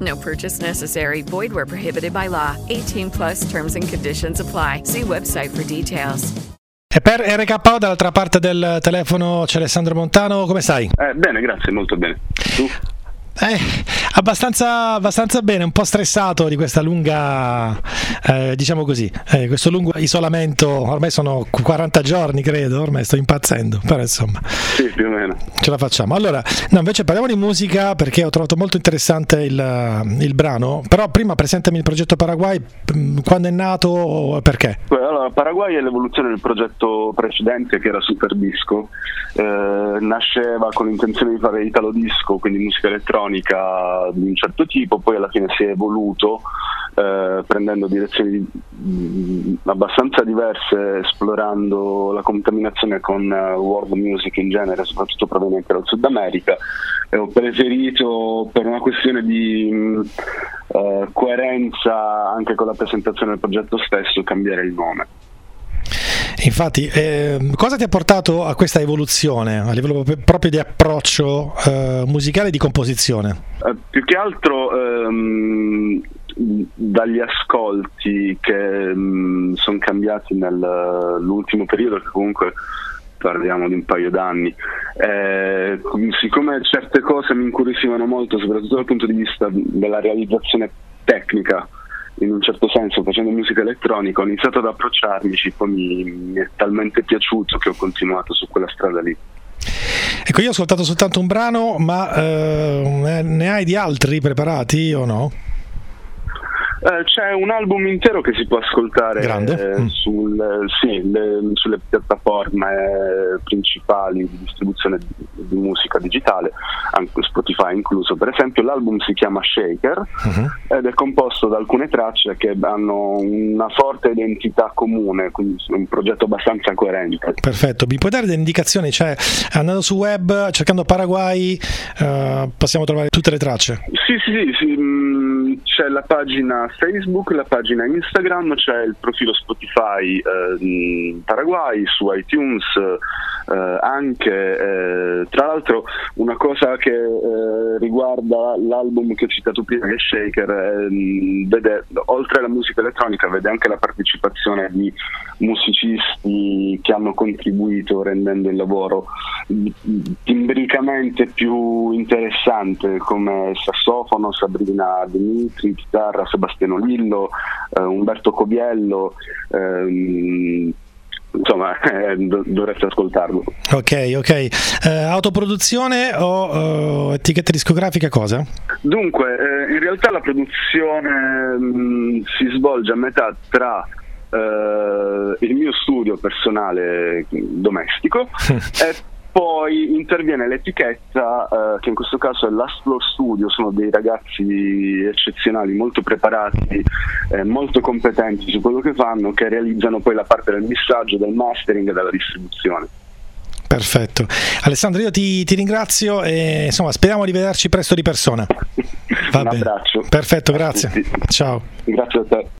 No purchase necessary. Void where prohibited by law. 18 plus terms and conditions apply. See website for details. E per RKO dall'altra parte del telefono c'è Alessandro Montano, come stai? Eh, bene, grazie, molto bene. Tu? Eh, abbastanza, abbastanza bene, un po' stressato di questa lunga, eh, diciamo così, eh, questo lungo isolamento, ormai sono 40 giorni credo, ormai sto impazzendo, però insomma. Sì, più o meno. Ce la facciamo. Allora, no, invece parliamo di musica perché ho trovato molto interessante il, il brano, però prima presentami il progetto Paraguay, quando è nato, perché? Allora, Paraguay è l'evoluzione del progetto precedente che era Super Disco, eh, nasceva con l'intenzione di fare italo disco, quindi musica elettronica di un certo tipo, poi alla fine si è evoluto eh, prendendo direzioni mh, abbastanza diverse, esplorando la contaminazione con uh, world music in genere, soprattutto proveniente dal Sud America, e ho preferito per una questione di mh, uh, coerenza anche con la presentazione del progetto stesso cambiare il nome. Infatti, eh, cosa ti ha portato a questa evoluzione a livello proprio di approccio eh, musicale e di composizione? Eh, più che altro ehm, dagli ascolti che mm, sono cambiati nell'ultimo periodo, che comunque parliamo di un paio d'anni. Eh, siccome certe cose mi incuriosivano molto, soprattutto dal punto di vista della realizzazione tecnica, in un certo senso facendo musica elettronica ho iniziato ad approcciarmici, poi mi, mi è talmente piaciuto che ho continuato su quella strada lì. Ecco, io ho ascoltato soltanto un brano, ma eh, ne hai di altri preparati o no? Eh, c'è un album intero che si può ascoltare eh, mm. sul, sì, le, sulle piattaforme principali di distribuzione di, di, musica digitale, anche Spotify incluso. Per esempio, l'album si chiama Shaker uh-huh. ed è composto da alcune tracce che hanno una forte identità comune, quindi un progetto abbastanza coerente. Perfetto, mi puoi dare delle indicazioni? Cioè, andando su web, cercando Paraguay, uh, possiamo trovare tutte le tracce? Sì, sì, sì, sì mm, c'è la pagina Facebook, la pagina Instagram, c'è il profilo Spotify eh, Paraguay, su iTunes eh, anche. Eh, tra l'altro una cosa che eh, riguarda l'album che ho citato prima, che è Shaker, ehm, vede, oltre alla musica elettronica vede anche la partecipazione di musicisti che hanno contribuito rendendo il lavoro timbricamente più interessante come sassofono, Sabrina Dimitri, chitarra Sebastiano Lillo, eh, Umberto Cobiello. Ehm, insomma eh, dovreste ascoltarlo ok ok uh, autoproduzione o uh, etichetta discografica cosa? dunque eh, in realtà la produzione mh, mm, si svolge a metà tra Uh, il mio studio personale domestico e poi interviene l'etichetta, eh, che in questo caso è l'Astro Studio, sono dei ragazzi eccezionali, molto preparati, eh, molto competenti su quello che fanno, che realizzano poi la parte del missaggio, del mastering e della distribuzione. Perfetto. Alessandro, io ti, ti ringrazio e insomma speriamo di vederci presto di persona. Va Un bene. abbraccio. Perfetto, grazie. Ciao. Grazie a te.